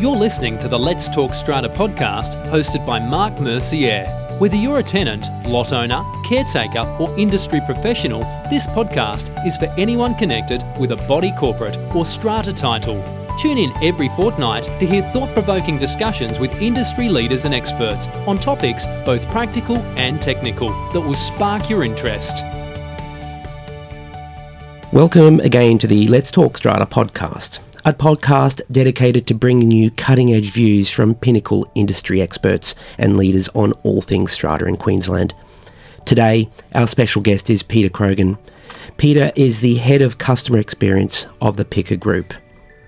You're listening to the Let's Talk Strata podcast hosted by Mark Mercier. Whether you're a tenant, lot owner, caretaker, or industry professional, this podcast is for anyone connected with a body corporate or strata title. Tune in every fortnight to hear thought provoking discussions with industry leaders and experts on topics both practical and technical that will spark your interest. Welcome again to the Let's Talk Strata podcast a podcast dedicated to bringing you cutting edge views from pinnacle industry experts and leaders on all things strata in Queensland. Today, our special guest is Peter Crogan. Peter is the head of customer experience of the PICA Group.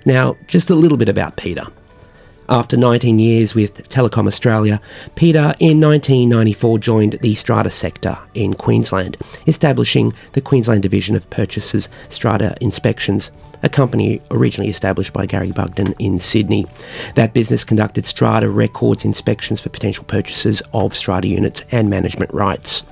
Now, just a little bit about Peter. After 19 years with Telecom Australia, Peter in 1994 joined the strata sector in Queensland, establishing the Queensland Division of Purchases Strata Inspections, a company originally established by Gary Bugden in Sydney. That business conducted strata records inspections for potential purchases of strata units and management rights.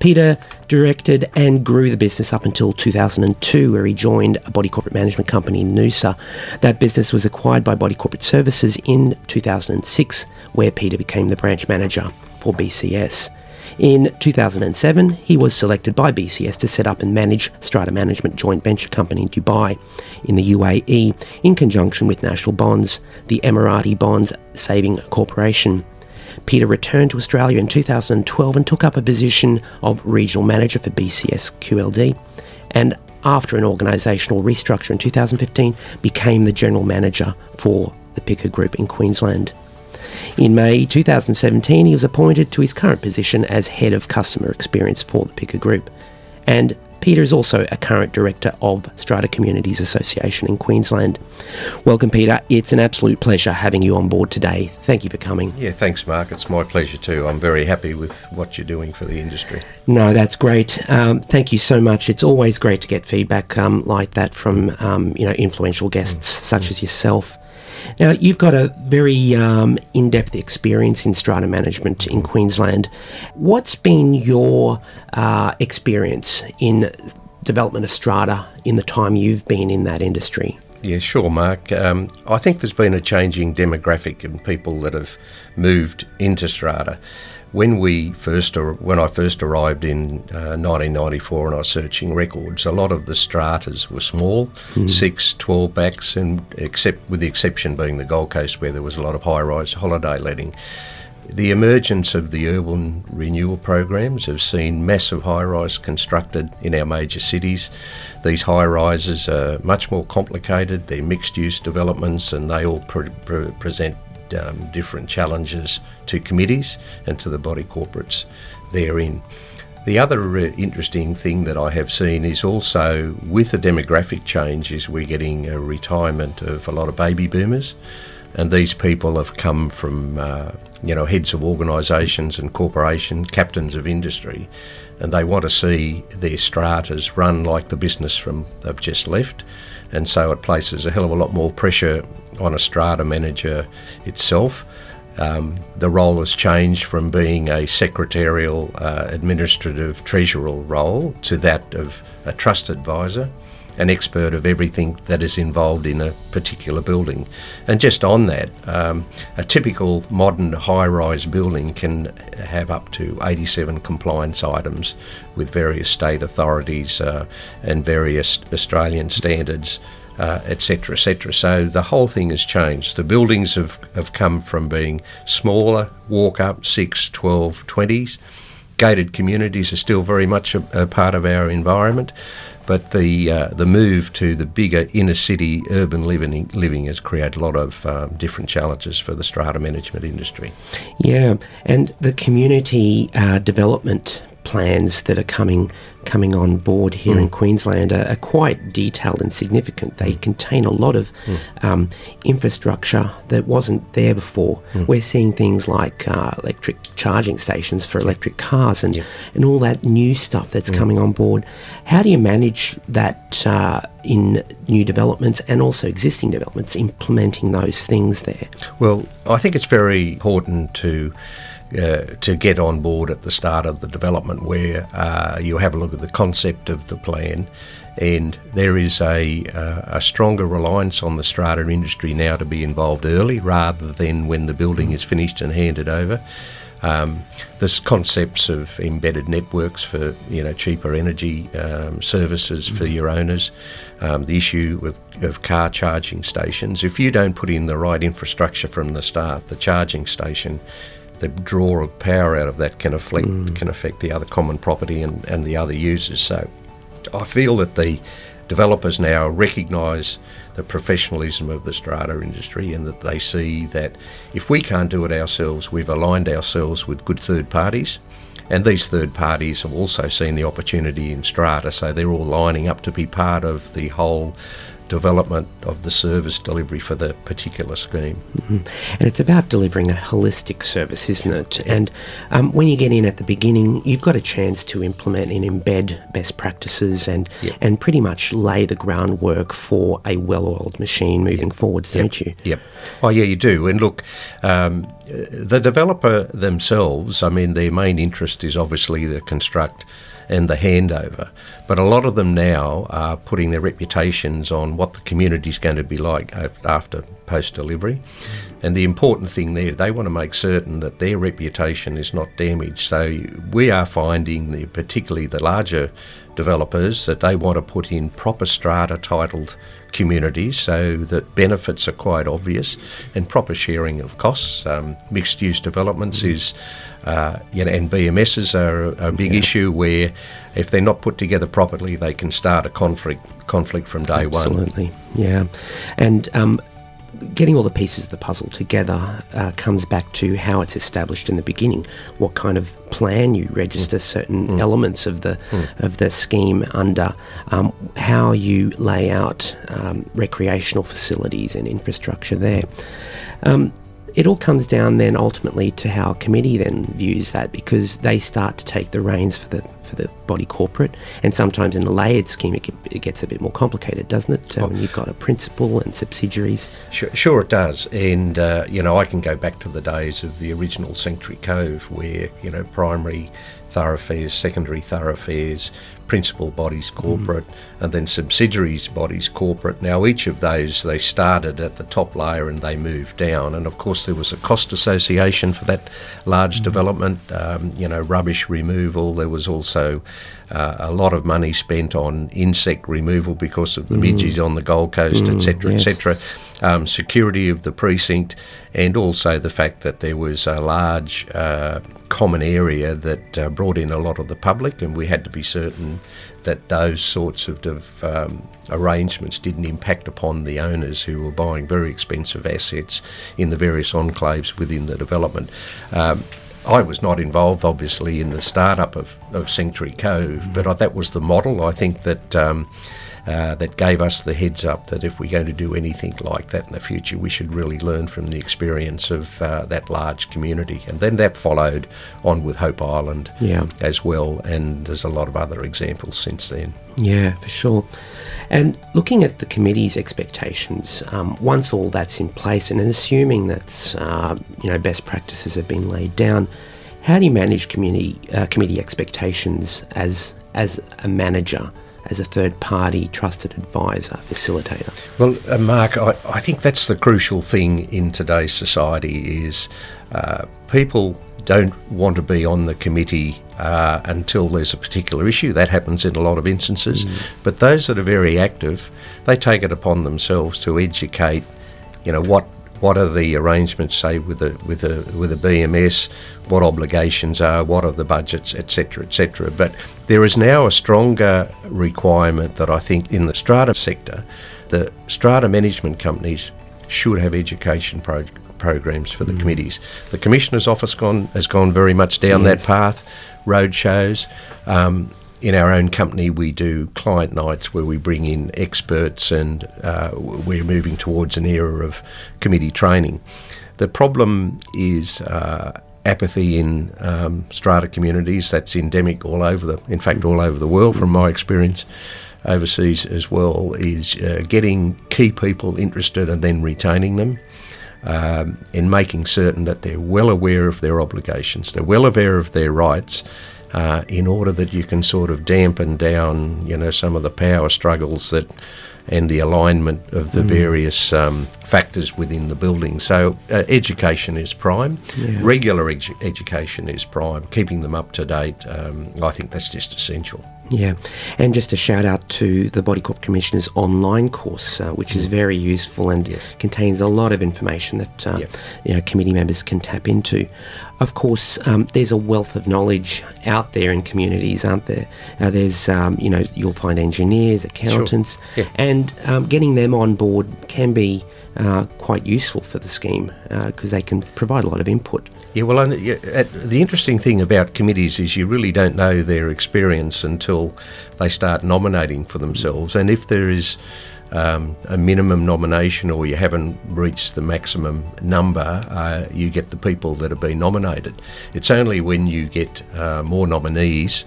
Peter directed and grew the business up until 2002, where he joined a body corporate management company in Noosa. That business was acquired by Body Corporate Services in 2006, where Peter became the branch manager for BCS. In 2007, he was selected by BCS to set up and manage Strata Management joint venture company in Dubai, in the UAE, in conjunction with National Bonds, the Emirati Bonds Saving Corporation. Peter returned to Australia in 2012 and took up a position of regional manager for BCS QLD, and after an organisational restructure in 2015, became the general manager for the PICA Group in Queensland. In May 2017, he was appointed to his current position as head of customer experience for the PICA Group, and Peter is also a current director of Strata Communities Association in Queensland. Welcome, Peter. It's an absolute pleasure having you on board today. Thank you for coming. Yeah, thanks, Mark. It's my pleasure too. I'm very happy with what you're doing for the industry. No, that's great. Um, thank you so much. It's always great to get feedback um, like that from um, you know influential guests mm. such mm. as yourself. Now, you've got a very um, in depth experience in strata management in Queensland. What's been your uh, experience in development of strata in the time you've been in that industry? Yeah, sure, Mark. Um, I think there's been a changing demographic in people that have moved into strata when we first when I first arrived in uh, 1994 and I was searching records, a lot of the stratas were small, mm. six, 12 backs, and except with the exception being the Gold Coast where there was a lot of high-rise holiday letting. The emergence of the urban renewal programs have seen massive high rise constructed in our major cities. These high rises are much more complicated, they're mixed use developments, and they all pre- pre- present um, different challenges to committees and to the body corporates therein. The other uh, interesting thing that I have seen is also with the demographic change is we're getting a retirement of a lot of baby boomers. And these people have come from uh, you know heads of organisations and corporations, captains of industry, and they want to see their stratas run like the business from they've just left, and so it places a hell of a lot more pressure on a strata manager itself. Um, the role has changed from being a secretarial, uh, administrative, treasurer role to that of a trust advisor, an expert of everything that is involved in a particular building. And just on that, um, a typical modern high rise building can have up to 87 compliance items with various state authorities uh, and various Australian standards etc., uh, etc. Et so the whole thing has changed. The buildings have, have come from being smaller, walk up, 6, 12, 20s. Gated communities are still very much a, a part of our environment, but the uh, the move to the bigger inner city urban living living has created a lot of um, different challenges for the strata management industry. Yeah, and the community uh, development plans that are coming coming on board here mm. in Queensland are, are, quite detailed and significant. They mm. contain a lot of mm. um, infrastructure that wasn't there before. Mm. We're seeing things like uh, electric charging stations for electric cars and, yeah. and all that new stuff that's mm. coming on board. How do you manage that uh, in new developments and also existing developments, implementing those things there? Well, I think it's very important to uh, to get on board at the start of the development where uh, you have a look at the concept of the plan And there is a, uh, a stronger reliance on the strata industry now to be involved early rather than when the building is finished and handed over. Um, there's concepts of embedded networks for you know cheaper energy um, services for your owners. Um, the issue of, of car charging stations. If you don't put in the right infrastructure from the start, the charging station, the draw of power out of that can affect mm. can affect the other common property and, and the other users. So I feel that the developers now recognise the professionalism of the strata industry and that they see that if we can't do it ourselves, we've aligned ourselves with good third parties. And these third parties have also seen the opportunity in strata, so they're all lining up to be part of the whole development of the service delivery for the particular scheme. And it's about delivering a holistic service, isn't it? And um, when you get in at the beginning, you've got a chance to implement and embed best practices and Yep. and pretty much lay the groundwork for a well-oiled machine moving forwards, don't you? Yep. Oh, yeah, you do. And look, um, the developer themselves, I mean, their main interest is obviously the construct and the handover. But a lot of them now are putting their reputations on what the community is going to be like after post delivery. And the important thing there, they want to make certain that their reputation is not damaged. So we are finding, the, particularly the larger developers, that they want to put in proper strata titled communities so that benefits are quite obvious and proper sharing of costs. Um, mixed use developments is, uh, you know, and BMSs are a, a big issue where if they're not put together properly, they can start a conflict conflict from day one. Absolutely, yeah. And um, getting all the pieces of the puzzle together uh, comes back to how it's established in the beginning. What kind of plan you register certain elements of the of the scheme under, um, how you lay out um, recreational facilities and infrastructure there. Um, it all comes down then ultimately to how a committee then views that because they start to take the reins for the for the body corporate and sometimes in a layered scheme it, it gets a bit more complicated doesn't it? So when you've got a principal and subsidiaries. Sure, sure it does. And, uh, you know, I can go back to the days of the original Sanctuary Cove where, you know, primary thoroughfares, secondary thoroughfares, principal bodies corporate, and then subsidiaries bodies corporate. Now, each of those, they started at the top layer and they moved down. And of course, there was a cost association for that large development, um, you know, rubbish removal. There was also uh, a lot of money spent on insect removal because of the midges on the Gold Coast, etc., yes. etc um, security of the precinct, and also the fact that there was a large uh, common area that uh, brought in a lot of the public, and we had to be certain that those sorts of um, arrangements didn't impact upon the owners who were buying very expensive assets in the various enclaves within the development. Um, I was not involved, obviously, in the startup of, of Sanctuary Cove, but I, that was the model. I think that um, uh, that gave us the heads up that if we're going to do anything like that in the future, we should really learn from the experience of uh, that large community. And then that followed on with Hope Island Yeah. as well, and there's a lot of other examples since then. Yeah, for sure. And looking at the committee's expectations, um, once all that's in place, and assuming that uh, you know best practices have been laid down, how do you manage community uh, committee expectations as as a manager, as a third party trusted advisor, facilitator? Well, uh, Mark, I, I think that's the crucial thing in today's society is uh, people don't want to be on the committee uh, until there's a particular issue. That happens in a lot of instances. But those that are very active, they take it upon themselves to educate, you know, what what are the arrangements, say, with a with a with a BMS, what obligations are, what are the budgets, etc., etc. But there is now a stronger requirement that I think in the strata sector, the strata management companies should have education pro- programs for the committees. The commissioner's office gone has gone very much down that path. Road shows. Um, in our own company, we do client nights where we bring in experts, and uh, we're moving towards an era of committee training. The problem is uh, apathy in um, strata communities. That's endemic all over the, in fact, all over the world, from my experience overseas as well. Is uh, getting key people interested and then retaining them um, in making certain that they're well aware of their obligations, they're well aware of their rights, uh, in order that you can sort of dampen down, you know, some of the power struggles that and the alignment of the mm. various um, factors within the building. So, uh, education is prime, yeah. regular edu- education is prime, keeping them up to date. Um, I think that's just essential. Yeah, and just a shout out to the Body Corp Commissioner's online course, uh, which is mm. very useful and yes. contains a lot of information that uh, yep. you know, committee members can tap into. Of course, um, there's a wealth of knowledge out there in communities, aren't there? Uh, there's, um, you know, you'll find engineers, accountants, sure. yeah. and um, getting them on board can be uh, quite useful for the scheme because uh, they can provide a lot of input. Yeah, well, the interesting thing about committees is you really don't know their experience until they start nominating for themselves. And if there is um, a minimum nomination or you haven't reached the maximum number, uh, you get the people that have been nominated. It's only when you get uh, more nominees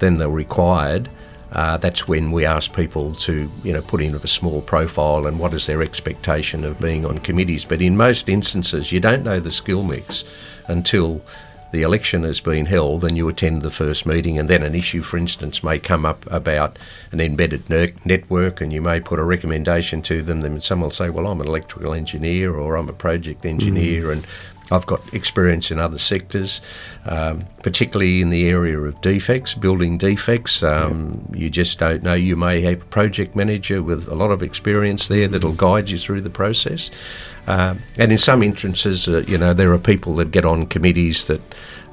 than they're required uh, that's when we ask people to, you know, put in a small profile and what is their expectation of being on committees. But in most instances, you don't know the skill mix until the election has been held and you attend the first meeting, and then an issue, for instance, may come up about an embedded network, and you may put a recommendation to them. Then someone will say, "Well, I'm an electrical engineer, or I'm a project engineer," mm. and I've got experience in other sectors, um, particularly in the area of defects, building defects. Um, yeah. You just don't know. You may have a project manager with a lot of experience there that'll guide you through the process. Uh, and in some instances, uh, you know, there are people that get on committees that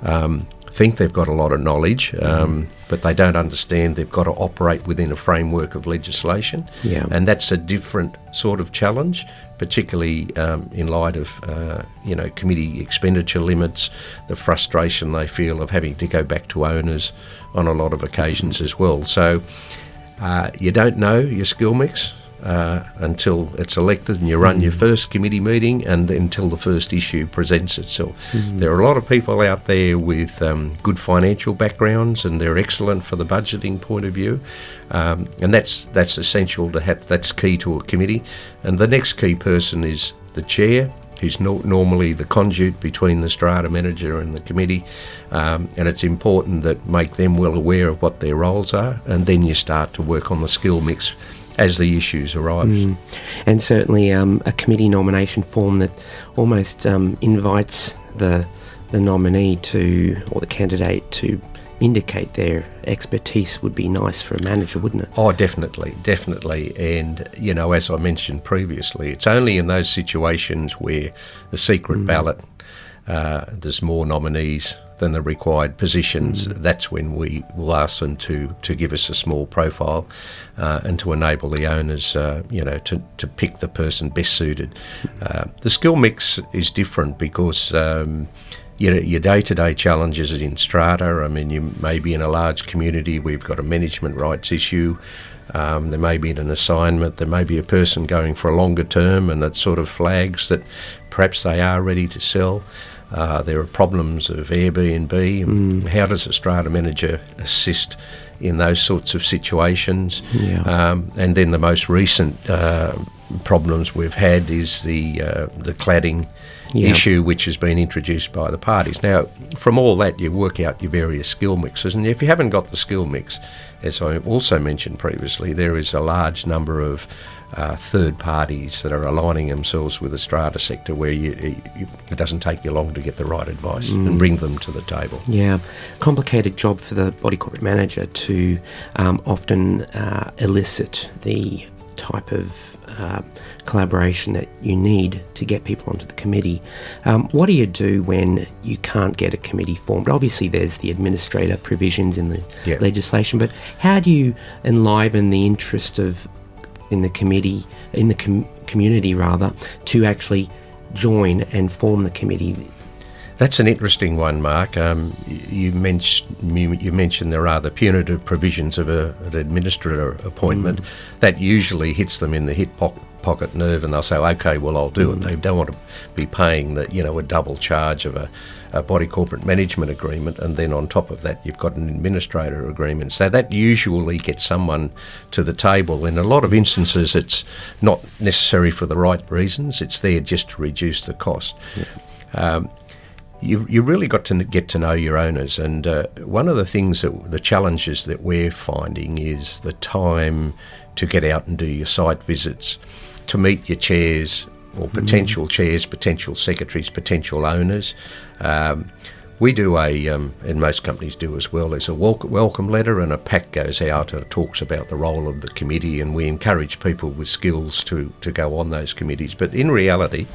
um, think they've got a lot of knowledge, um, but they don't understand they've got to operate within a framework of legislation. Yeah. And that's a different sort of challenge, particularly um, in light of, uh, you know, committee expenditure limits, the frustration they feel of having to go back to owners on a lot of occasions as well. So uh, you don't know your skill mix uh, until it's elected and you run mm. your first committee meeting and until the first issue presents itself. Mm. There are a lot of people out there with um, good financial backgrounds and they're excellent for the budgeting point of view. Um, and that's that's essential to have, that's key to a committee. And the next key person is the chair who's no, normally the conduit between the strata manager and the committee. Um, and it's important that make them well aware of what their roles are, and then you start to work on the skill mix as the issues arise. Mm. And certainly um, a committee nomination form that almost um, invites the the nominee to or the candidate to indicate their expertise would be nice for a manager, wouldn't it? Oh, definitely, definitely. And, you know, as I mentioned previously, it's only in those situations where the secret mm. ballot, uh, there's more nominees than the required positions, mm. that's when we will ask them to, to give us a small profile uh, and to enable the owners, uh, you know, to, to pick the person best suited. Uh, the skill mix is different because um, your, your day-to-day challenges in strata. I mean, you may be in a large community. We've got a management rights issue. Um, there may be an assignment. There may be a person going for a longer term, and that sort of flags that perhaps they are ready to sell. Uh, there are problems of Airbnb. Mm. How does a strata manager assist in those sorts of situations? Yeah. Um, and then the most recent uh, problems we've had is the uh, the cladding yeah. issue, which has been introduced by the parties. Now, from all that, you work out your various skill mixes, and if you haven't got the skill mix, as I also mentioned previously, there is a large number of uh, third parties that are aligning themselves with the strata sector where you, you, it doesn't take you long to get the right advice mm. and bring them to the table. Yeah, complicated job for the body corporate manager to um, often uh, elicit the type of uh, collaboration that you need to get people onto the committee. Um, what do you do when you can't get a committee formed? Obviously, there's the administrator provisions in the legislation, but how do you enliven the interest of in the committee in the com- community rather to actually join and form the committee that's an interesting one, Mark. Um, you, mentioned, you, mentioned there are the punitive provisions of a, an administrator appointment. Mm. That usually hits them in the hip pocket nerve, and they'll say, "Okay, well, I'll do mm. it." They don't want to be paying the, you know, a double charge of a, a, body corporate management agreement, and then on top of that, you've got an administrator agreement. So that usually gets someone to the table. In a lot of instances, it's not necessary for the right reasons. It's there just to reduce the cost. Yeah. Um, you you really got to get to know your owners. And uh, one of the things that the challenges that we're finding is the time to get out and do your site visits, to meet your chairs or potential mm. chairs, potential secretaries, potential owners. Um, we do a, um, and most companies do as well, there's a welcome letter and a pack goes out and talks about the role of the committee, and we encourage people with skills to, to go on those committees. But in reality,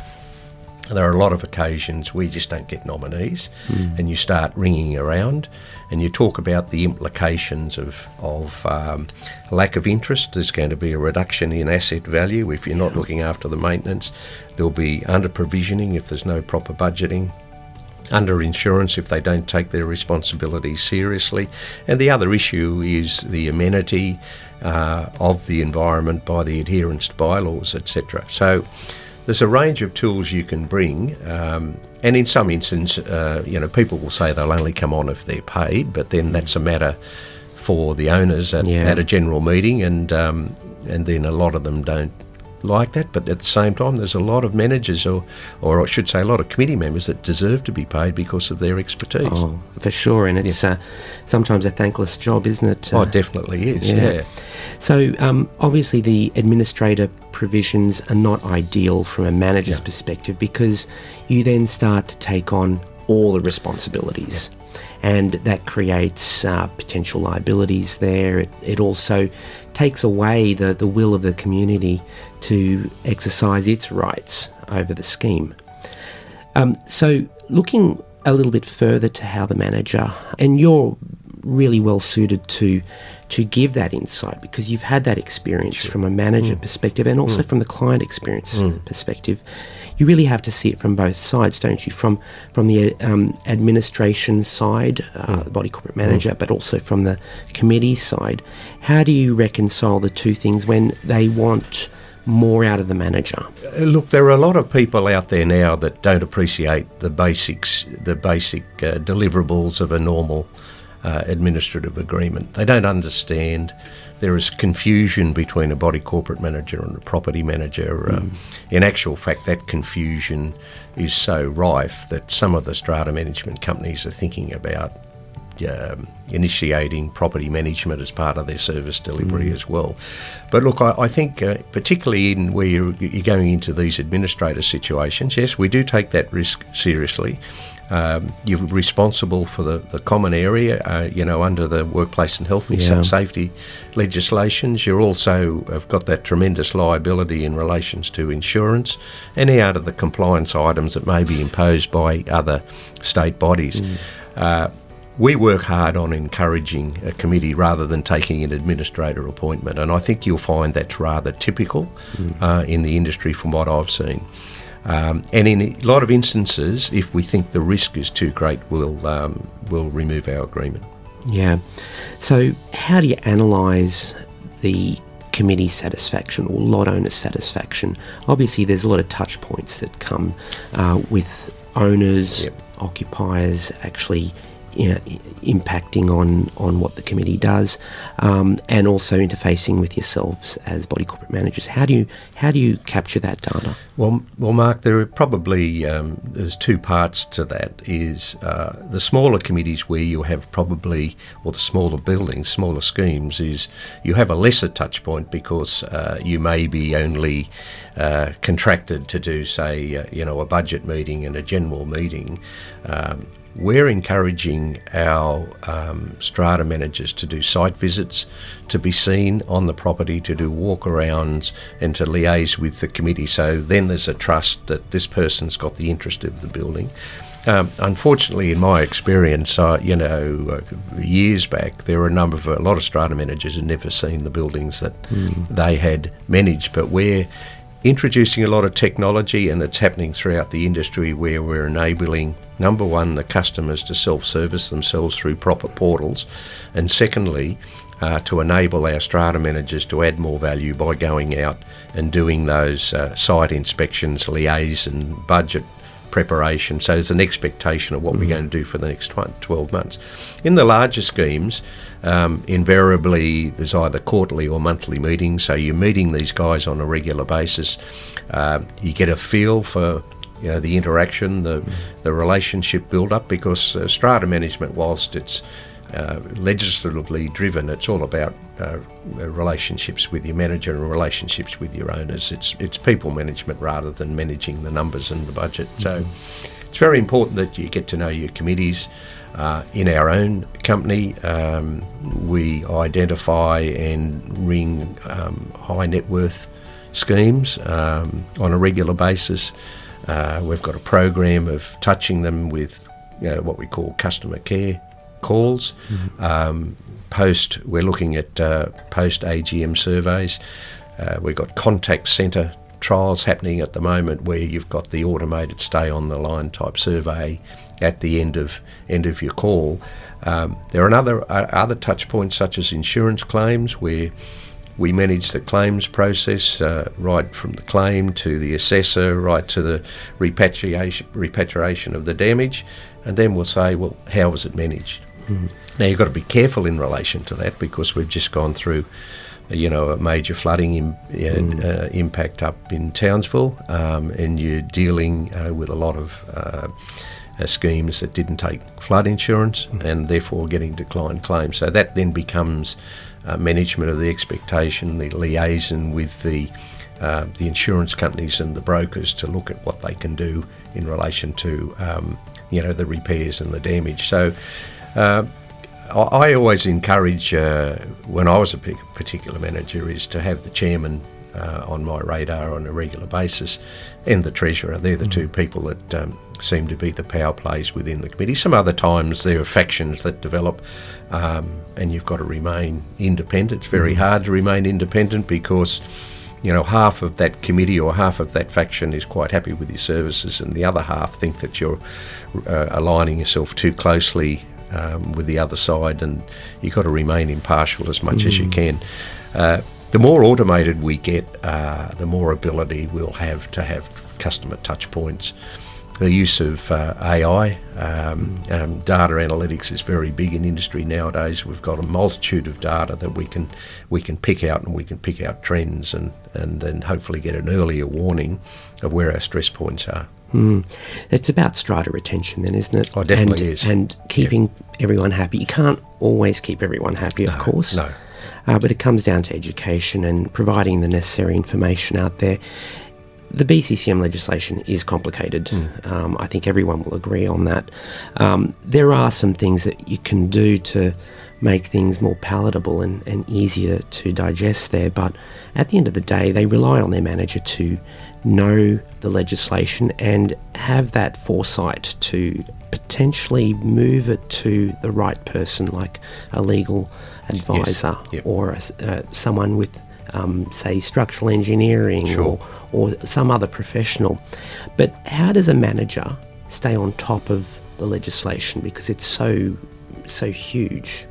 there are a lot of occasions we just don't get nominees, mm. and you start ringing around, and you talk about the implications of of um, lack of interest. There's going to be a reduction in asset value if you're not looking after the maintenance. There'll be under provisioning if there's no proper budgeting under insurance if they don't take their responsibilities seriously. And the other issue is the amenity uh, of the environment by the adherence to bylaws, etc. So there's a range of tools you can bring. Um, and in some instances, uh, you know, people will say they'll only come on if they're paid, but then that's a matter for the owners at, yeah. at a general meeting, and um, and then a lot of them don't like that, but at the same time, there's a lot of managers, or, or I should say, a lot of committee members that deserve to be paid because of their expertise. Oh, for sure, and it's yeah. uh, sometimes a thankless job, isn't it? Oh, it definitely is. Yeah. yeah. So um, obviously, the administrator provisions are not ideal from a manager's yeah. perspective because you then start to take on all the responsibilities and that creates uh, potential liabilities there. It, it, also takes away the, the will of the community to exercise its rights over the scheme. Um, so, looking a little bit further to how the manager, and you're really well suited to to give that insight because you've had that experience sure. from a manager mm. perspective and also mm. from the client experience mm. perspective you really have to see it from both sides, don't you? From from the um, administration side, uh, the body corporate manager, mm. but also from the committee side. How do you reconcile the two things when they want? more out of the manager? Uh, look, there are a lot of people out there now that don't appreciate the basics, the basic uh, deliverables of a normal uh, administrative agreement. They don't understand there is confusion between a body corporate manager and a property manager. Mm. in actual fact, that confusion is so rife that some of the strata management companies are thinking about um, initiating property management as part of their service delivery mm. as well. But look, I, I think, uh, particularly in where you're, you're, going into these administrator situations, yes, we do take that risk seriously. Um, you're responsible for the, the common area, uh, you know, under the workplace and health and yeah. safety legislations. You also have got that tremendous liability in relations to insurance, any out of the compliance items that may be imposed by other state bodies. Mm. Uh, we work hard on encouraging a committee rather than taking an administrator appointment, and I think you'll find that's rather typical mm. uh, in the industry from what I've seen. Um, and in a lot of instances, if we think the risk is too great, we'll um, we'll remove our agreement. Yeah. So, how do you analyse the committee satisfaction or lot owner satisfaction? Obviously, there's a lot of touch points that come uh, with owners, yep. occupiers actually you know, impacting on, on what the committee does, um, and also interfacing with yourselves as body corporate managers. How do you how do you capture that data? Well, well, Mark, there are probably um, there's two parts to that. Is uh, the smaller committees where you have probably or the smaller buildings, smaller schemes, is you have a lesser touch point because uh, you may be only uh, contracted to do, say, uh, you know, a budget meeting and a general meeting. Um, we're encouraging our um, strata managers to do site visits, to be seen on the property, to do walkarounds, and to liaise with the committee. So then there's a trust that this person's got the interest of the building. Um, unfortunately, in my experience, uh, you know, uh, years back, there were a number of a lot of strata managers had never seen the buildings that mm. they had managed. But we're introducing a lot of technology, and it's happening throughout the industry where we're enabling number one, the customers to self service themselves through proper portals, and secondly, uh, to enable our strata managers to add more value by going out and doing those uh, site inspections, liaison, budget preparation. So there's an expectation of what mm-hmm. we're going to do for the next 12 months. In the larger schemes, um, invariably there's either quarterly or monthly meetings, so you're meeting these guys on a regular basis. Uh, you get a feel for you know the interaction, the the relationship build up. Because uh, strata management, whilst it's uh, legislatively driven, it's all about uh, relationships with your manager and relationships with your owners. It's it's people management rather than managing the numbers and the budget. So it's very important that you get to know your committees. Uh, in our own company, um, we identify and ring um, high net worth schemes um, on a regular basis. Uh, we've got a program of touching them with you know, what we call customer care calls. Um, post, we're looking at uh, post AGM surveys. Uh, we've got contact centre trials happening at the moment where you've got the automated stay on the line type survey at the end of end of your call. Um, there are other uh, other touch points such as insurance claims where we manage the claims process uh, right from the claim to the assessor, right to the repatriation repatriation of the damage, and then we'll say, well, how was it managed? Now you've got to be careful in relation to that because we've just gone through, you know, a major flooding Im- uh, impact up in Townsville, um, and you're dealing uh, with a lot of uh, uh, schemes that didn't take flood insurance and therefore getting declined claims. So that then becomes uh, management of the expectation, the liaison with the uh, the insurance companies and the brokers to look at what they can do in relation to um, you know the repairs and the damage. So. Uh, I always encourage, uh, when I was a particular manager, is to have the chairman uh, on my radar on a regular basis and the treasurer. They're the two people that um, seem to be the power plays within the committee. Some other times there are factions that develop um, and you've got to remain independent. It's very hard to remain independent because you know, half of that committee or half of that faction is quite happy with your services, and the other half think that you're uh, aligning yourself too closely um, with the other side, and you've got to remain impartial as much as you can. Uh, the more automated we get, uh, the more ability we'll have to have customer touch points. The use of uh, AI, um, um, data analytics is very big in industry nowadays. We've got a multitude of data that we can we can pick out, and we can pick out trends, and and then hopefully get an earlier warning of where our stress points are. Mm. It's about strata retention, then, isn't it? Oh, definitely and, is. And keeping everyone happy. You can't always keep everyone happy, of course. no. Uh, but it comes down to education and providing the necessary information out there. The BCCM legislation is complicated. Um, I think everyone will agree on that. Um, there are some things that you can do to make things more palatable and, and easier to digest there, but at the end of the day, they rely on their manager to know the legislation and have that foresight to potentially move it to the right person, like a legal advisor Yep. or a uh, someone with, um, say, structural engineering Sure. or, or some other professional. But how does a manager stay on top of the legislation because it's so so huge?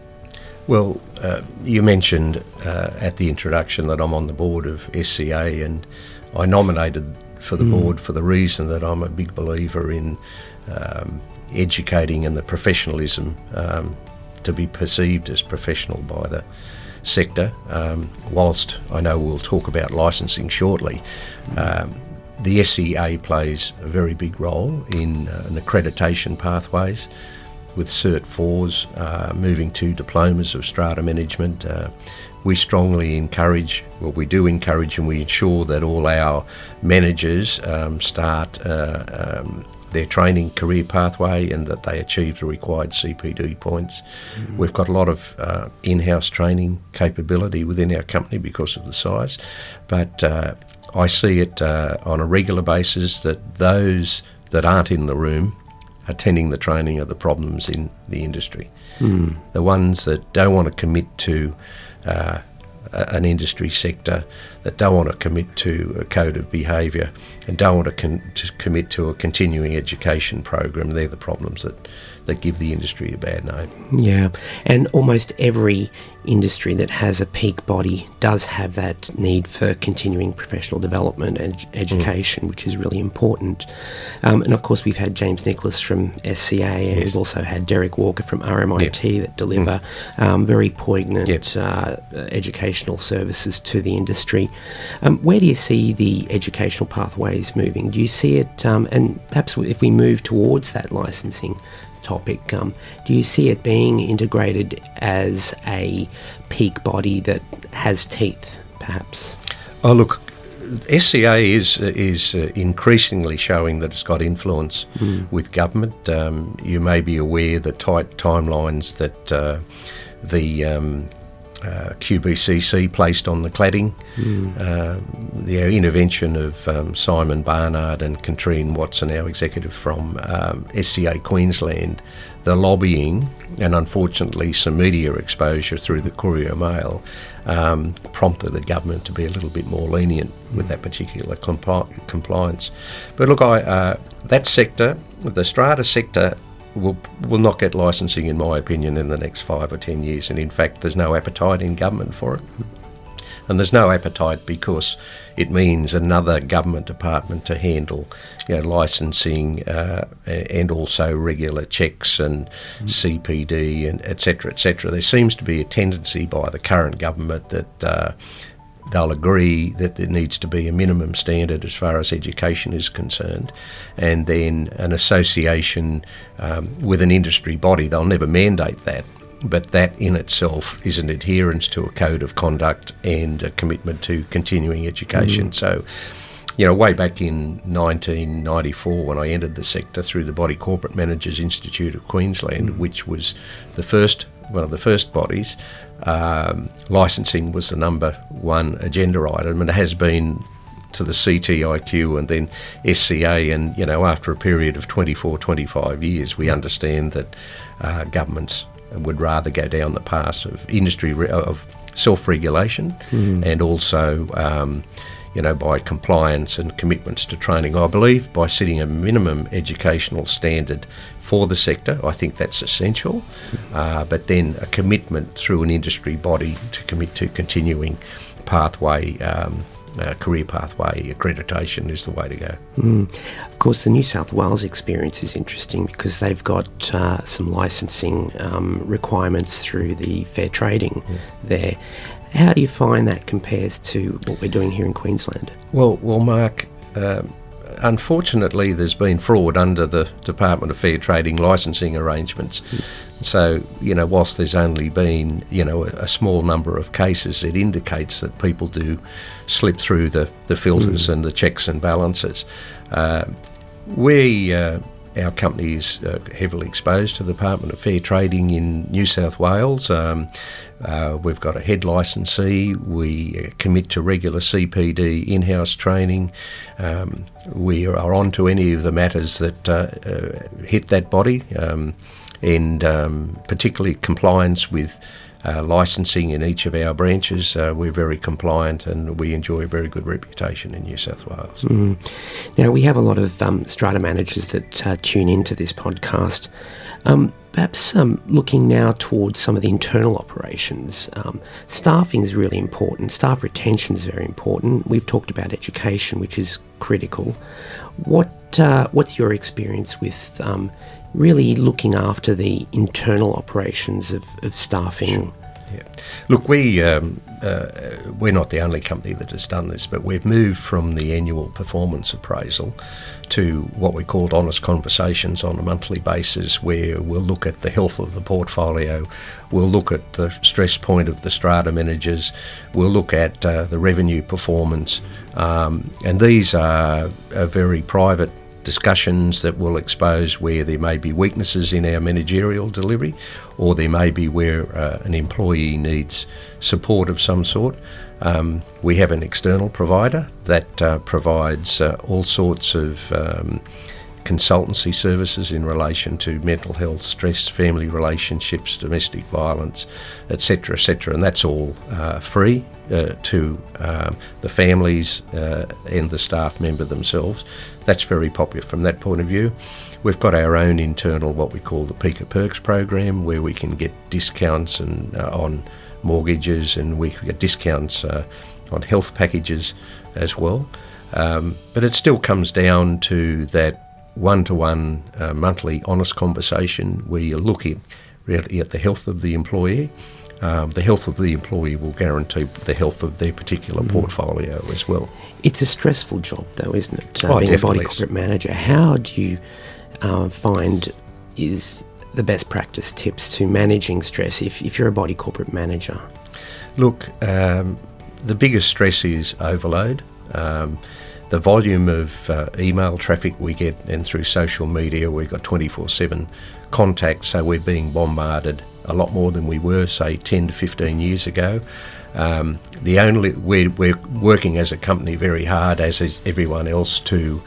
Well, uh, you mentioned uh, at the introduction that I'm on the board of SCA, and I nominated for the board for the reason that I'm a big believer in um, educating and the professionalism um, to be perceived as professional by the sector. Um, whilst I know we'll talk about licensing shortly, um, the SCA plays a very big role in uh, an accreditation pathways with Cert 4s, uh, moving to diplomas of strata management. Uh, we strongly encourage, well, we do encourage and we ensure that all our managers um, start uh, um, their training career pathway and that they achieve the required CPD points. We've got a lot of uh, in house training capability within our company because of the size, but uh, I see it uh, on a regular basis that those that aren't in the room attending the training are the problems in the industry. The ones that don't want to commit to uh, an industry sector, that don't want to commit to a code of behaviour, and don't want to, con- to commit to a continuing education program, they're the problems that, that give the industry a bad name. Yeah, and almost every industry that has a peak body does have that need for continuing professional development and education, mm. which is really important. Um, and of course, we've had James Nicholas from SCA, and yes. we've also had Derek Walker from RMIT yep. that deliver mm. um, very poignant yep. uh, educational services to the industry. Um, where do you see the educational pathways moving? Do you see it, um, and perhaps if we move towards that licensing topic, um, do you see it being integrated as a peak body that has teeth, perhaps? Oh, look, SCA is is uh, increasingly showing that it's got influence mm. with government. Um, you may be aware the tight timelines that uh, the um, uh, QBCC placed on the cladding, mm. uh, the intervention of um, Simon Barnard and Katrine Watson, our executive from um, SCA Queensland, the lobbying and unfortunately some media exposure through the Courier Mail um, prompted the government to be a little bit more lenient with that particular compli- compliance. But look, I, uh, that sector, the strata sector, will will not get licensing, in my opinion, in the next five or ten years. And in fact, there's no appetite in government for it. And there's no appetite because it means another government department to handle, you know, licensing uh, and also regular checks and mm. CPD and etc. etc. There seems to be a tendency by the current government that uh, they'll agree that there needs to be a minimum standard as far as education is concerned, and then an association um, with an industry body. They'll never mandate that, but that in itself is an adherence to a code of conduct and a commitment to continuing education. Mm. So, you know, way back in 1994 when I entered the sector through the Body Corporate Managers Institute of Queensland, mm. which was the first one of the first bodies, um, licensing was the number one agenda item, and it has been to the CTIQ and then SCA. And you know, after a period of 24, 25 years, we understand that uh, governments would rather go down the path of industry re- of self-regulation mm. and also. Um, you know, by compliance and commitments to training. I believe by setting a minimum educational standard for the sector, I think that's essential. Uh, but then a commitment through an industry body to commit to continuing pathway. Um, uh, career pathway accreditation is the way to go. Mm. Of course, the New South Wales experience is interesting because they've got uh, some licensing um, requirements through the fair trading mm. there. How do you find that compares to what we're doing here in Queensland? Well, well, Mark. Um, unfortunately, there's been fraud under the Department of Fair Trading licensing arrangements. Mm. So, you know, whilst there's only been, you know, a, a, small number of cases, it indicates that people do slip through the, the filters mm. and the checks and balances. Uh, we uh, our company is uh, heavily exposed to the Department of Fair Trading in New South Wales. Um, uh, we've got a head licensee. We commit to regular CPD in house training. Um, we are on to any of the matters that uh, uh hit that body, um, and um, particularly compliance with uh, licensing in each of our branches. Uh, we're very compliant and we enjoy a very good reputation in New South Wales. Mm. Now, we have a lot of um, strata managers that uh, tune into this podcast. Um, perhaps um, looking now towards some of the internal operations, um, staffing is really important. Staff retention is very important. We've talked about education, which is critical. What uh, what's your experience with um, really looking after the internal operations of, of staffing. Yeah. Look, we um, uh, we're not the only company that has done this, but we've moved from the annual performance appraisal to what we called honest conversations on a monthly basis, where we'll look at the health of the portfolio, we'll look at the stress point of the strata managers, we'll look at uh, the revenue performance, um, and these are, are very private discussions that will expose where there may be weaknesses in our managerial delivery or there may be where uh, an employee needs support of some sort. Um, we have an external provider that uh, provides uh, all sorts of um, consultancy services in relation to mental health, stress, family relationships, domestic violence, etc., etc., and that's all uh, free uh, to um, the families uh, and the staff member themselves. That's very popular from that point of view. We've got our own internal, what we call the PICA Perks program, where we can get discounts and uh, on mortgages and we can get discounts uh, on health packages as well. Um, but it still comes down to that one to one monthly honest conversation where you're looking really at the health of the employee. Um, the health of the employee will guarantee the health of their particular mm. portfolio as well. It's a stressful job, though, isn't it? Uh, oh, being a body corporate manager, how do you uh, find is the best practice tips to managing stress if, if you're a body corporate manager? Look, um, the biggest stress is overload. Um, the volume of uh, email traffic we get and through social media, we've got 24 7 contact, so we're being bombarded a lot more than we were, say, 10 to 15 years ago. Um, the only we're, we're working as a company very hard, as is everyone else, to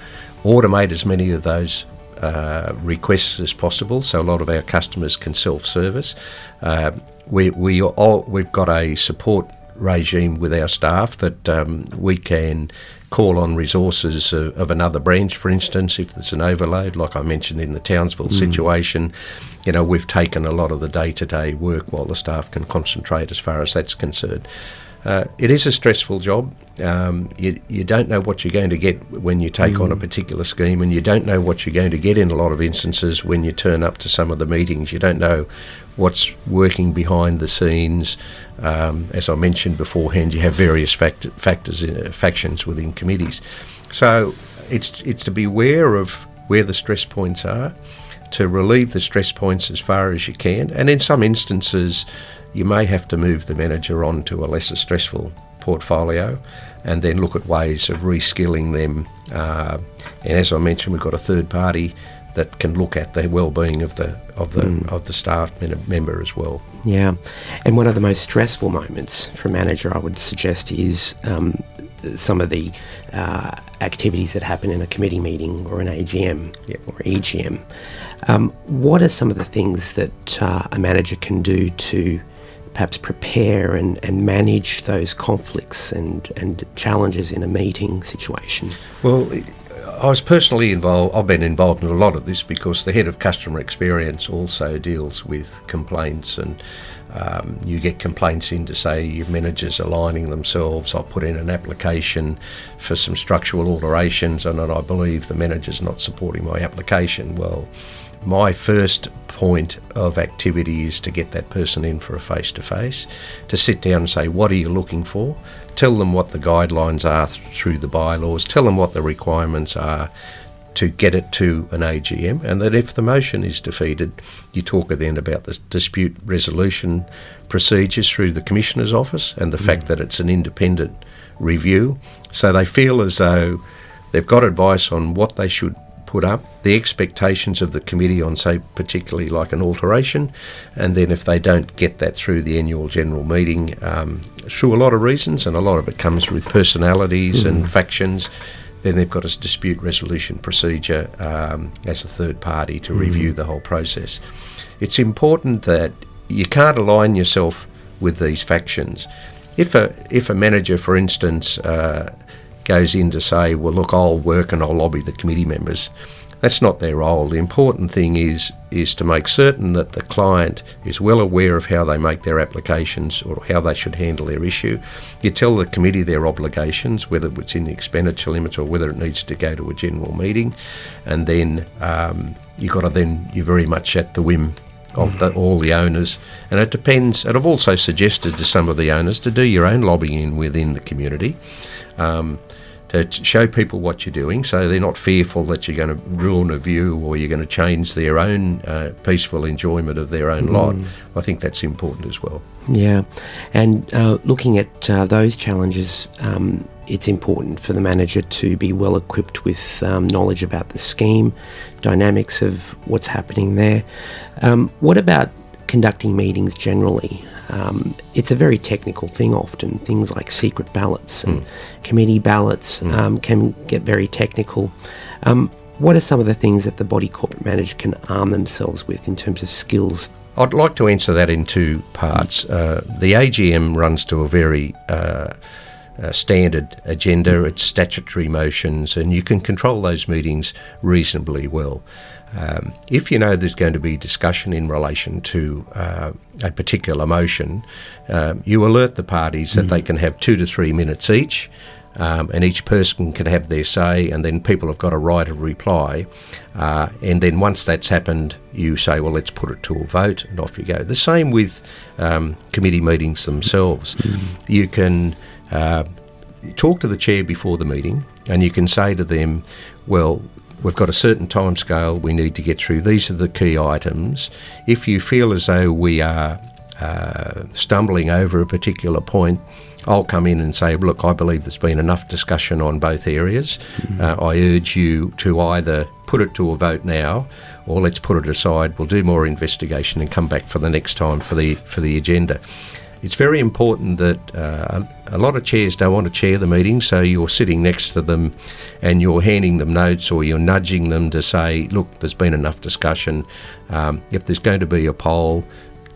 automate as many of those uh, requests as possible, so a lot of our customers can self-service. Uh, we we all, we've got a support regime with our staff that um, we can call on resources of, of, another branch, for instance, if there's an overload, like I mentioned in the Townsville mm. situation. You know, we've taken a lot of the day to day work while the staff can concentrate as far as that's concerned. Uh, it is a stressful job. Um, you, you don't know what you're going to get when you take mm. on a mm. particular scheme, and you don't know what you're going to get in a lot of instances when you turn up to some of the meetings. You don't know what's working behind the scenes. Um, as I mentioned beforehand, you have various fact- factors, uh, factions within committees. So it's it's to be aware of where the stress points are, to relieve the stress points as far as you can, and in some instances you may have to move the manager on to a lesser stressful portfolio and then look at ways of reskilling them. Uh, and as I mentioned, we've got a third party that can look at the well-being of the of the mm. of the staff member as well. Yeah, and one of the most stressful moments for a manager, I would suggest, is um, some of the uh, activities that happen in a committee meeting or an AGM yep. or EGM. Um, what are some of the things that uh, a manager can do to perhaps prepare and, and manage those conflicts and, and challenges in a meeting situation? Well, I was personally involved, I've been involved in a lot of this because the head of customer experience also deals with complaints and um, you get complaints in to say your managers are aligning themselves. I put in an application for some structural alterations and I believe the manager's not supporting my application. Well, my first point of activity is to get that person in for a face to face, to sit down and say, What are you looking for? Tell them what the guidelines are through the bylaws, tell them what the requirements are to get it to an AGM, and that if the motion is defeated, you talk then about the dispute resolution procedures through the Commissioner's office and the mm. fact that it's an independent review. So they feel as though they've got advice on what they should put up, the expectations of the committee on, say, particularly like an alteration, and then if they don't get that through the annual general meeting, um, through a lot of reasons, and a lot of it comes with personalities mm. and factions, then they've got a dispute resolution procedure um, as a third party to mm. review the whole process. It's important that you can't align yourself with these factions. If a if a manager, for instance, uh, goes in to say, well, look, I'll work and I'll lobby the committee members. That's not their role. The important thing is is to make certain that the client is well aware of how they make their applications or how they should handle their issue. You tell the committee their obligations, whether it's in the expenditure limits or whether it needs to go to a general meeting, and then um, you've got to then you're very much at the whim of the, all the owners, and it depends. And I've also suggested to some of the owners to do your own lobbying within the community. Um, to show people what you're doing so they're not fearful that you're going to ruin a view or you're going to change their own uh, peaceful enjoyment of their own mm. lot. I think that's important as well. Yeah, and uh, looking at uh, those challenges, um, it's important for the manager to be well equipped with um, knowledge about the scheme, dynamics of what's happening there. Um, what about conducting meetings generally? Um, it's a very technical thing often. Things like secret ballots and mm. committee ballots mm. um, can get very technical. Um, what are some of the things that the body corporate manager can arm themselves with in terms of skills? I'd like to answer that in two parts. Uh, the AGM runs to a very uh, uh, standard agenda, it's statutory motions, and you can control those meetings reasonably well. Um, if you know there's going to be discussion in relation to uh, a particular motion, um, you alert the parties that they can have two to three minutes each. Um, and each person can have their say, and then people have got a right of reply. Uh, and then once that's happened, you say, well, let's put it to a vote, and off you go. The same with um, committee meetings themselves. You can uh, talk to the chair before the meeting, and you can say to them, well, we've got a certain time scale we need to get through. These are the key items. If you feel as though we are uh, stumbling over a particular point, I'll come in and say, look, I believe there's been enough discussion on both areas. Uh, I urge you to either put it to a vote now, or let's put it aside. We'll do more investigation and come back for the next time for the for the agenda. It's very important that uh, a lot of chairs don't want to chair the meeting, so you're sitting next to them and you're handing them notes or you're nudging them to say, look, there's been enough discussion. Um, if there's going to be a poll,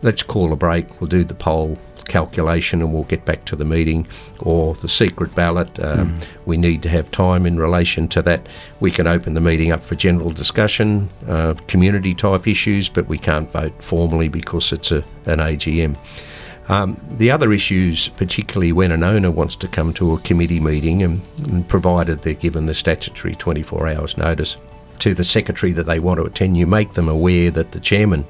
let's call a break. We'll do the poll calculation and we'll get back to the meeting or the secret ballot. Um, We need to have time in relation to that. We can open the meeting up for general discussion, uh, community type issues, but we can't vote formally because it's a, an AGM. Um, the other issues, particularly when an owner wants to come to a committee meeting, and, and provided they're given the statutory 24 hours notice to the secretary that they want to attend, you make them aware that the chairman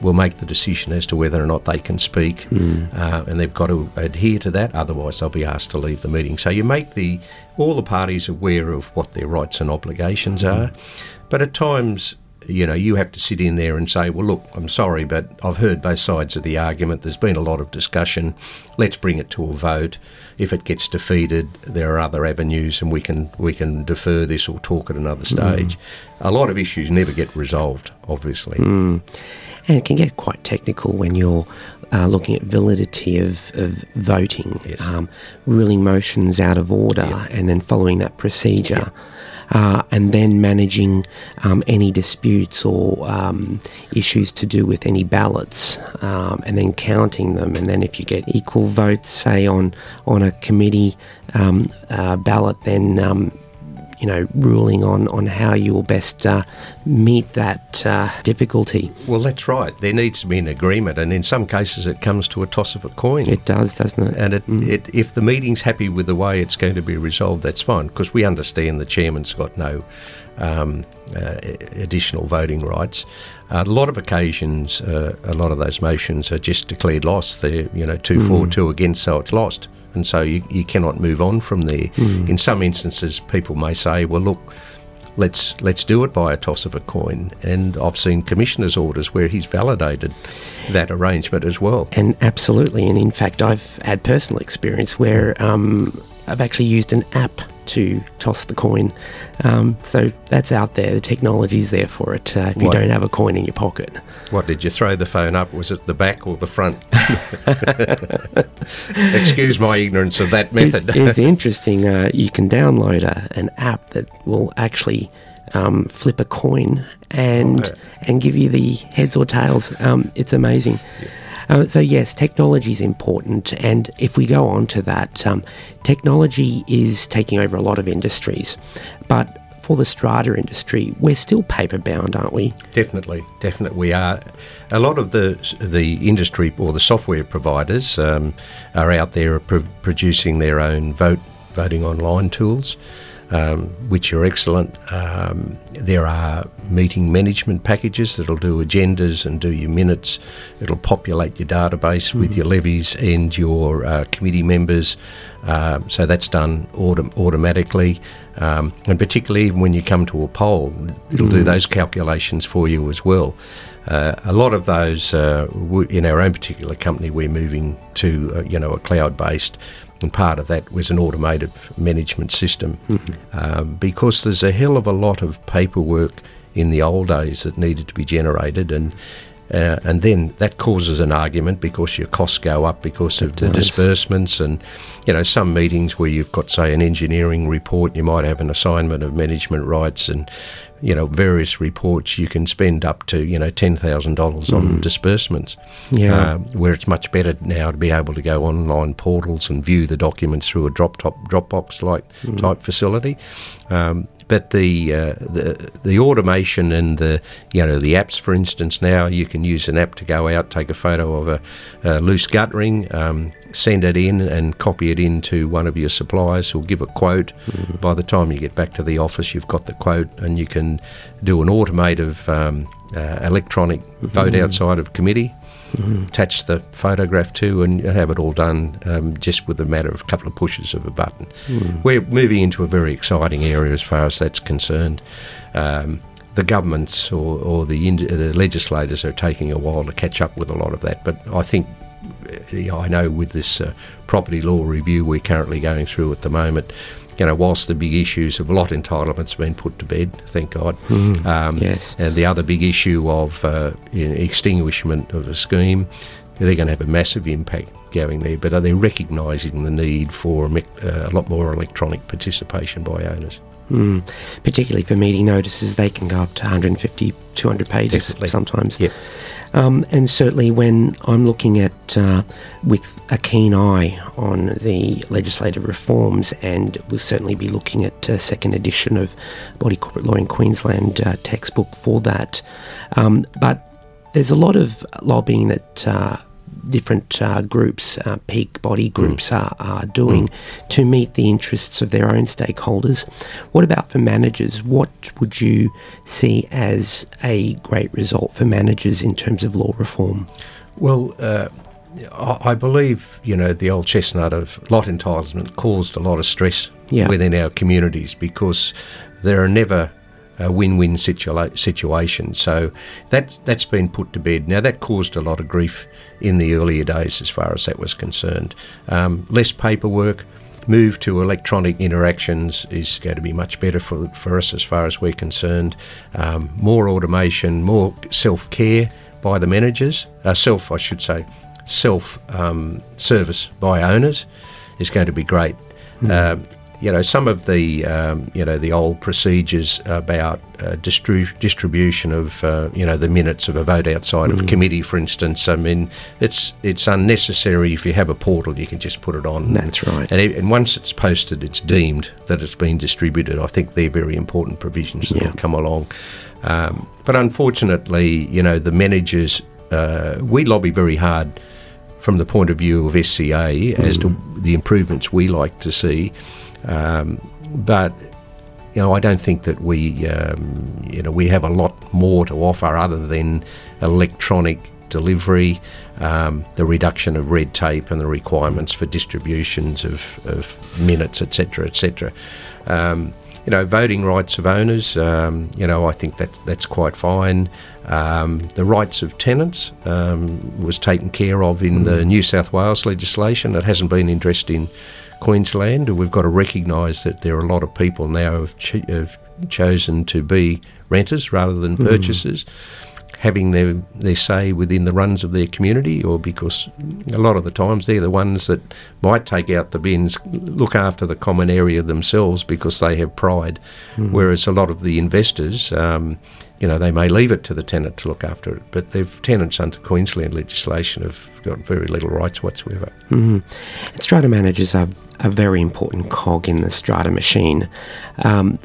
will make the decision as to whether or not they can speak, uh, and they've got to adhere to that. Otherwise, they'll be asked to leave the meeting. So you make the all the parties aware of what their rights and obligations are, but at times. You know, you have to sit in there and say, "Well, look, I'm sorry, but I've heard both sides of the argument. There's been a lot of discussion. Let's bring it to a vote. If it gets defeated, there are other avenues, and we can we can defer this or talk at another stage. A lot of issues never get resolved, obviously. And it can get quite technical when you're uh, looking at validity of, of voting, Yes. um, ruling motions out of order, Yeah. and then following that procedure. Uh, and then managing um, any disputes or um, issues to do with any ballots, um, and then counting them. And then if you get equal votes, say on on a committee um, uh, ballot, then um, you know, ruling on, on how you will best uh, meet that uh, difficulty. Well, that's right. There needs to be an agreement, and in some cases, it comes to a toss of a coin. It does, doesn't it? and it, it, if the meeting's happy with the way it's going to be resolved, that's fine, because we understand the chairman's got no um, uh, additional voting rights. Uh, a lot of occasions, uh, a lot of those motions are just declared lost. They're, you know, two for, two against, so it's lost. And so you, you cannot move on from there. In some instances, people may say, well, look, let's let's do it by a toss of a coin. And I've seen commissioner's orders where he's validated that arrangement as well. And absolutely. And in fact, I've had personal experience where um, I've actually used an app to toss the coin. Um, so that's out there. The technology's there for it uh, if you don't have a coin in your pocket. What did you throw the phone up? Was it the back or the front? Excuse my ignorance of that method. It- it's interesting. Uh, you can download a, an app that will actually um, flip a coin and Oh, and give you the heads or tails. Um, it's amazing. Uh, so yes, technology is important, and if we go on to that, um, technology is taking over a lot of industries, but for the strata industry, we're still paper bound, aren't we? Definitely, definitely, we are. A lot of the the industry or the software providers um, are out there pro- producing their own vote voting online tools, um, which are excellent. Um, there are meeting management packages that'll do agendas and do your minutes. It'll populate your database with your levies and your uh, committee members. Um, so that's done autom- automatically. Um, and particularly when you come to a poll, it'll do those calculations for you as well. Uh, a lot of those, uh, w- in our own particular company, we're moving to uh, you know a cloud-based, and part of that was an automated management system, um, because there's a hell of a lot of paperwork in the old days that needed to be generated, and uh, and then that causes an argument because your costs go up because of the does. disbursements and you know some meetings where you've got say an engineering report you might have an assignment of management rights and you know various reports, you can spend up to you know ten thousand dollars on disbursements. Yeah. Uh, where it's much better now to be able to go online portals and view the documents through a drop top Dropbox like type facility. Um, but the, uh, the the automation and the you know the apps, for instance, now you can use an app to go out, take a photo of a, a loose guttering, um, send it in, and copy it into one of your suppliers who'll give a quote. By the time you get back to the office, you've got the quote, and you can do an automated um, uh, electronic vote outside of committee attach the photograph to and have it all done um, just with a matter of a couple of pushes of a button. We're moving into a very exciting area as far as that's concerned. Um, the governments or, or the, ind- the legislators are taking a while to catch up with a lot of that, but I think uh, I know with this uh, property law review we're currently going through at the moment, you know, whilst the big issues of lot entitlements have been put to bed, thank God, um, Yes. and the other big issue of uh, you know, extinguishment of a scheme, they're going to have a massive impact going there. But are they recognising the need for a, uh, a lot more electronic participation by owners? Mm. Particularly for meeting notices, they can go up to 150, 200 pages Definitely. sometimes. Yep. Um, and certainly when I'm looking at, uh, with a keen eye on the legislative reforms, and we'll certainly be looking at a second edition of Body Corporate Law in Queensland uh, textbook for that. Um, but there's a lot of lobbying that uh, different uh, groups, uh, peak body groups, are, are doing to meet the interests of their own stakeholders. What about for managers? What would you see as a great result for managers in terms of law reform? Well, uh, I I believe you know the old chestnut of lot entitlement caused a lot of stress Yeah. within our communities because there are never uh, win-win situa- situations. So that that's been put to bed. Now that caused a lot of grief in the earlier days, as far as that was concerned. Um, less paperwork. Move to electronic interactions is going to be much better for, for us as far as we're concerned. Um, more automation, more self care by the managers, uh, self, I should say, self um, service by owners is going to be great. Um, you know, some of the um, you know the old procedures about uh, distri- distribution of uh, you know the minutes of a vote outside of a committee, for instance. I mean, it's it's unnecessary. If you have a portal, you can just put it on. That's right. And, and once it's posted, it's deemed that it's been distributed. I think they're very important provisions that Yeah. have come along. Um, but unfortunately, you know, the managers, uh, we lobby very hard from the point of view of SCA as to the improvements we like to see. Um, but you know, I don't think that we, um, you know, we have a lot more to offer other than electronic delivery, um, the reduction of red tape, and the requirements for distributions of, of minutes, etc., etc. Um, you know, voting rights of owners. Um, you know, I think that that's quite fine. Um, the rights of tenants um, was taken care of in the New South Wales legislation. It hasn't been addressed in Queensland. We've got to recognise that there are a lot of people now have, ch- have chosen to be renters rather than purchasers, having their, their say within the runs of their community, or because a lot of the times they're the ones that might take out the bins, look after the common area themselves because they have pride, whereas a lot of the investors. Um, you know, they may leave it to the tenant to look after it, but the tenants under Queensland legislation have got very little rights whatsoever. And strata managers are a very important cog in the strata machine. Um,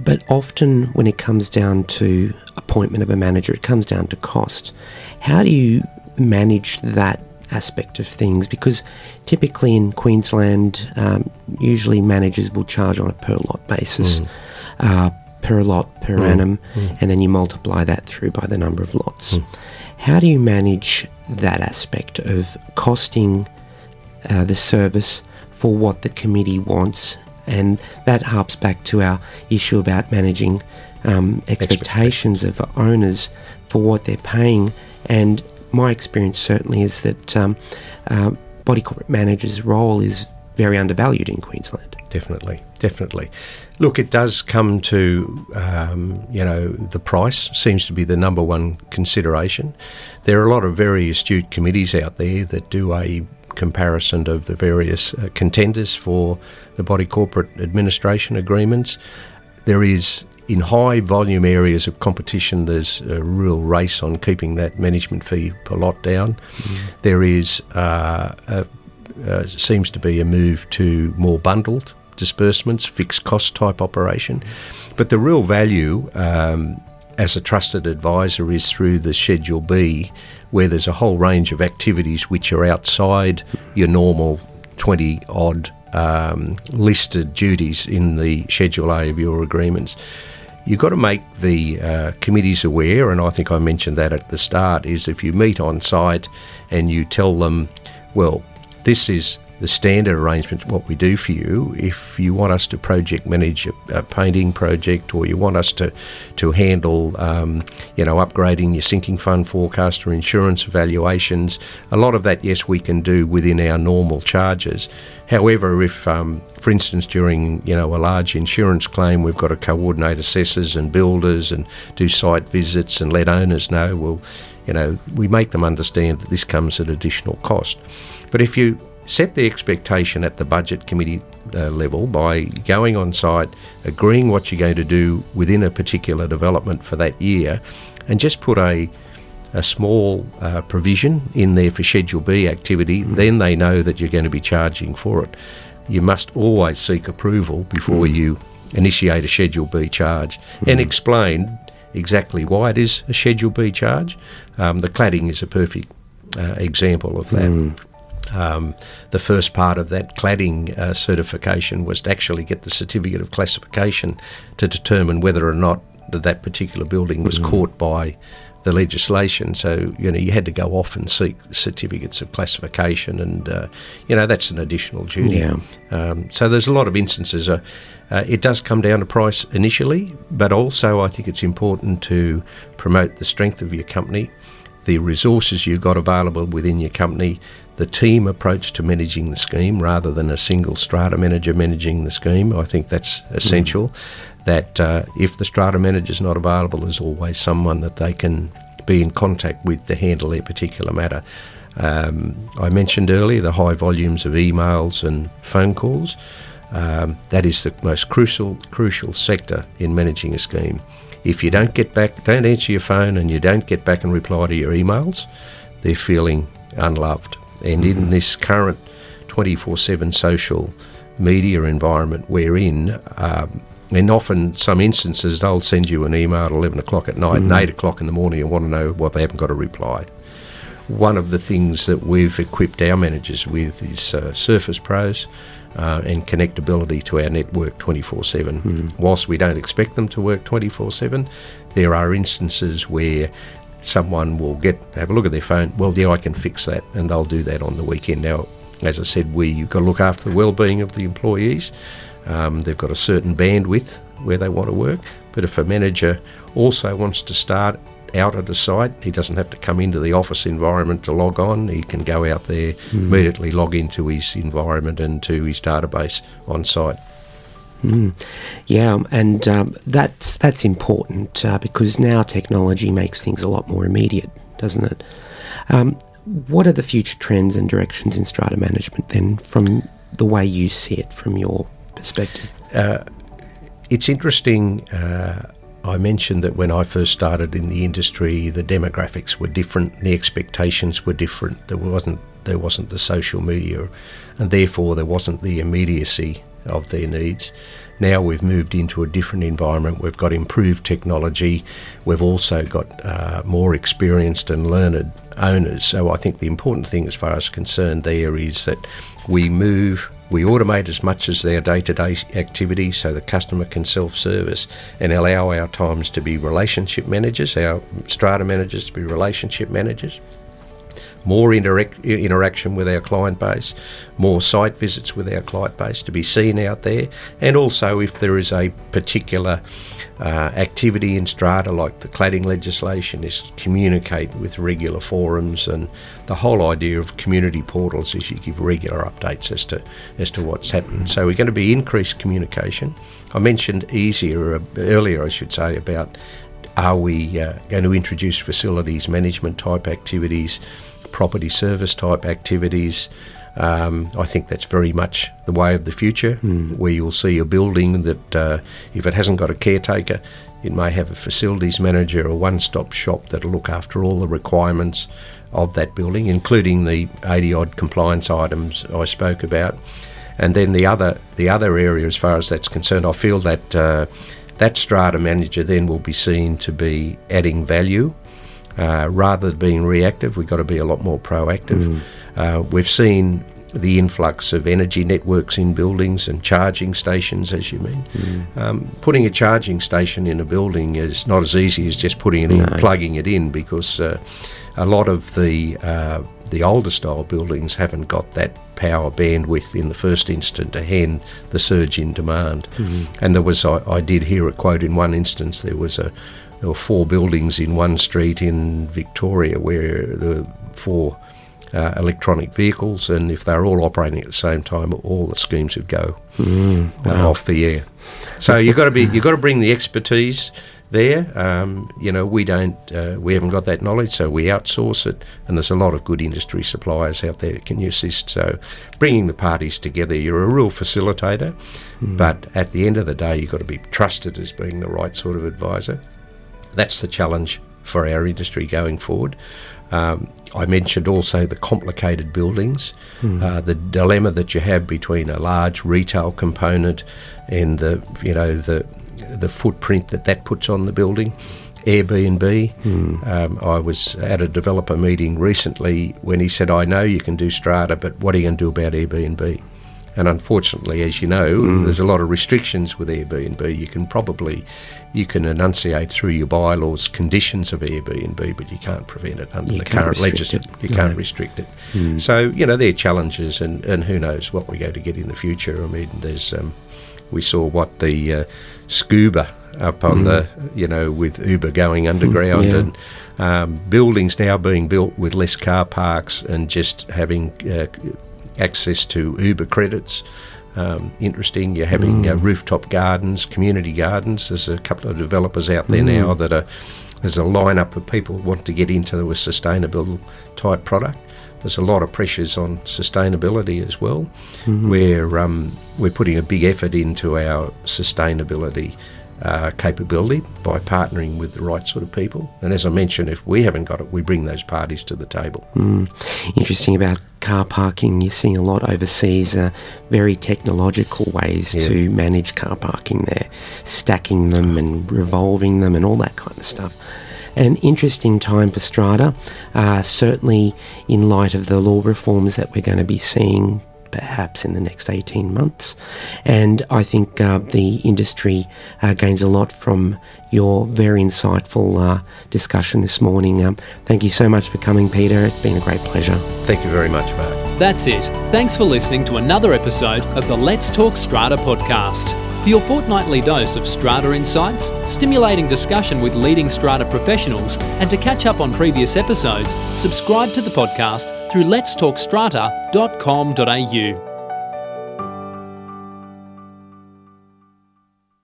but often, when it comes down to appointment of a manager, it comes down to cost. How do you manage that aspect of things? Because typically in Queensland, um, usually managers will charge on a per lot basis. Uh, per lot per annum, and then you multiply that through by the number of lots. How do you manage that aspect of costing uh, the service for what the committee wants? And that harps back to our issue about managing um, expectations of owners for what they're paying. And my experience certainly is that um, uh, body corporate managers' role is very undervalued in Queensland. Definitely, definitely. Look, it does come to, um, you know, the price seems to be the number one consideration. There are a lot of very astute committees out there that do a comparison of the various uh, contenders for the body corporate administration agreements. There is, in high volume areas of competition, there's a real race on keeping that management fee per lot down. Mm. There is uh, a, uh, seems to be a move to more bundled disbursements, fixed cost type operation. But the real value um, as a trusted advisor is through the Schedule B, where there's a whole range of activities which are outside your normal 20 odd um, listed duties in the Schedule A of your agreements. You've got to make the uh, committees aware, and I think I mentioned that at the start. Is if you meet on site and you tell them, well, this is the standard arrangement, what we do for you. If you want us to project manage a, a painting project, or you want us to to handle, um, you know, upgrading your sinking fund forecast or insurance evaluations, a lot of that, yes, we can do within our normal charges. However, if, um, for instance, during you know a large insurance claim, we've got to coordinate assessors and builders and do site visits and let owners know, well, you know, we make them understand that this comes at additional cost. But if you set the expectation at the budget committee uh, level by going on site, agreeing what you're going to do within a particular development for that year, and just put a a small uh, provision in there for Schedule B activity, mm. then they know that you're going to be charging for it. You must always seek approval before mm. you initiate a Schedule B charge mm. and explain exactly why it is a Schedule B charge. Um, the cladding is a perfect uh, example of that. Um, the first part of that cladding uh, certification was to actually get the certificate of classification to determine whether or not that, that particular building was mm. caught by the legislation. So you know you had to go off and seek certificates of classification, and uh, you know that's an additional duty. Yeah. Um, so there's a lot of instances. Uh, uh, it does come down to price initially, but also I think it's important to promote the strength of your company, the resources you've got available within your company, the team approach to managing the scheme rather than a single strata manager managing the scheme. I think that's essential. Mm. That uh, if the strata manager is not available, there's always someone that they can be in contact with to handle their particular matter. Um, I mentioned earlier the high volumes of emails and phone calls. Um, that is the most crucial crucial sector in managing a scheme. If you don't get back, don't answer your phone, and you don't get back and reply to your emails, they're feeling unloved. And in this current 24 7 social media environment we're in, um, and often some instances they'll send you an email at 11 o'clock at night mm-hmm. and 8 o'clock in the morning and want to know why they haven't got a reply. One of the things that we've equipped our managers with is uh, Surface Pros. Uh, and connectability to our network 24 7. Mm-hmm. Whilst we don't expect them to work 24 7, there are instances where someone will get have a look at their phone. Well, yeah, I can fix that, and they'll do that on the weekend. Now, as I said, we you've got to look after the well-being of the employees. Um, they've got a certain bandwidth where they want to work, but if a manager also wants to start out at a site, he doesn't have to come into the office environment to log on. He can go out there, mm. immediately log into his environment and to his database on site. Mm. Yeah, and um, that's that's important uh, because now technology makes things a lot more immediate, doesn't it? Um, what are the future trends and directions in strata management then, from the way you see it, from your perspective? Uh, it's interesting. Uh, I mentioned that when I first started in the industry, the demographics were different, the expectations were different. There wasn't there wasn't the social media, and therefore there wasn't the immediacy of their needs. Now we've moved into a different environment. We've got improved technology. We've also got uh, more experienced and learned owners. So I think the important thing, as far as concerned, there is that we move. We automate as much as their day to day activity so the customer can self service and allow our times to be relationship managers, our strata managers to be relationship managers more interac- interaction with our client base, more site visits with our client base to be seen out there, and also if there is a particular uh, activity in strata like the cladding legislation is communicate with regular forums and the whole idea of community portals is you give regular updates as to as to what's happening. So we're going to be increased communication. I mentioned easier earlier, I should say, about are we uh, going to introduce facilities management type activities property service type activities. Um, I think that's very much the way of the future, Hmm. where you'll see a building that, uh, if it hasn't got a caretaker, it may have a facilities manager a one stop shop that'll look after all the requirements of that building, including the 80 odd compliance items I spoke about. And then the other the other area, as far as that's concerned, I feel that uh, that strata manager then will be seen to be adding value uh, rather than being reactive. We've got to be a lot more proactive. Uh, we've seen the influx of energy networks in buildings and charging stations, as you mean. Um, putting a charging station in a building is not as easy as just putting it in, plugging it in, because uh, a lot of the uh, the older style buildings haven't got that power bandwidth in the first instant to hand the surge in demand. And there was, I, I did hear a quote in one instance. There was a there were four buildings in one street in Victoria where there were four uh, electronic vehicles, and if they were all operating at the same time, all the schemes would go uh, off the air. So you've got to be you've got to bring the expertise there. Um, you know, we don't uh, we haven't got that knowledge, so we outsource it, and there's a lot of good industry suppliers out there that can assist. So bringing the parties together, you're a real facilitator, but at the end of the day, you've got to be trusted as being the right sort of advisor. That's the challenge for our industry going forward. Um, I mentioned also the complicated buildings, uh, the dilemma that you have between a large retail component and the you know the the footprint that that puts on the building. Airbnb. Um, I was at a developer meeting recently when he said, "I know you can do strata, but what are you going to do about Airbnb?" And unfortunately, as you know, there's a lot of restrictions with Airbnb. You can probably you can enunciate through your bylaws conditions of Airbnb, but you can't prevent it under You the current legislation. You can't restrict it. So you know there are challenges, and, and who knows what we're going to get in the future. I mean, there's um, we saw what the uh, scuba up on the you know with Uber going underground Yeah. and um, buildings now being built with less car parks and just having uh, access to Uber credits. Um, interesting. You're having uh, rooftop gardens, community gardens. There's a couple of developers out there now that are. There's a lineup of people who want to get into a sustainable type product. There's a lot of pressures on sustainability as well. Where um, we're putting a big effort into our sustainability uh, capability by partnering with the right sort of people. And as I mentioned, if we haven't got it, we bring those parties to the table. Interesting about car parking. You're seeing a lot overseas, uh, very technological ways Yeah. to manage car parking there, stacking them and revolving them and all that kind of stuff. An interesting time for strata, uh, certainly in light of the law reforms that we're going to be seeing perhaps in the next 18 months. And I think uh, the industry uh, gains a lot from your very insightful uh, discussion this morning. Um, thank you so much for coming, Peter. It's been a great pleasure. Thank you very much, Mark. That's it. Thanks for listening to another episode of the Let's Talk Strata podcast. For your fortnightly dose of strata insights, stimulating discussion with leading strata professionals, and to catch up on previous episodes, subscribe to the podcast through letstalkstrata.com.au.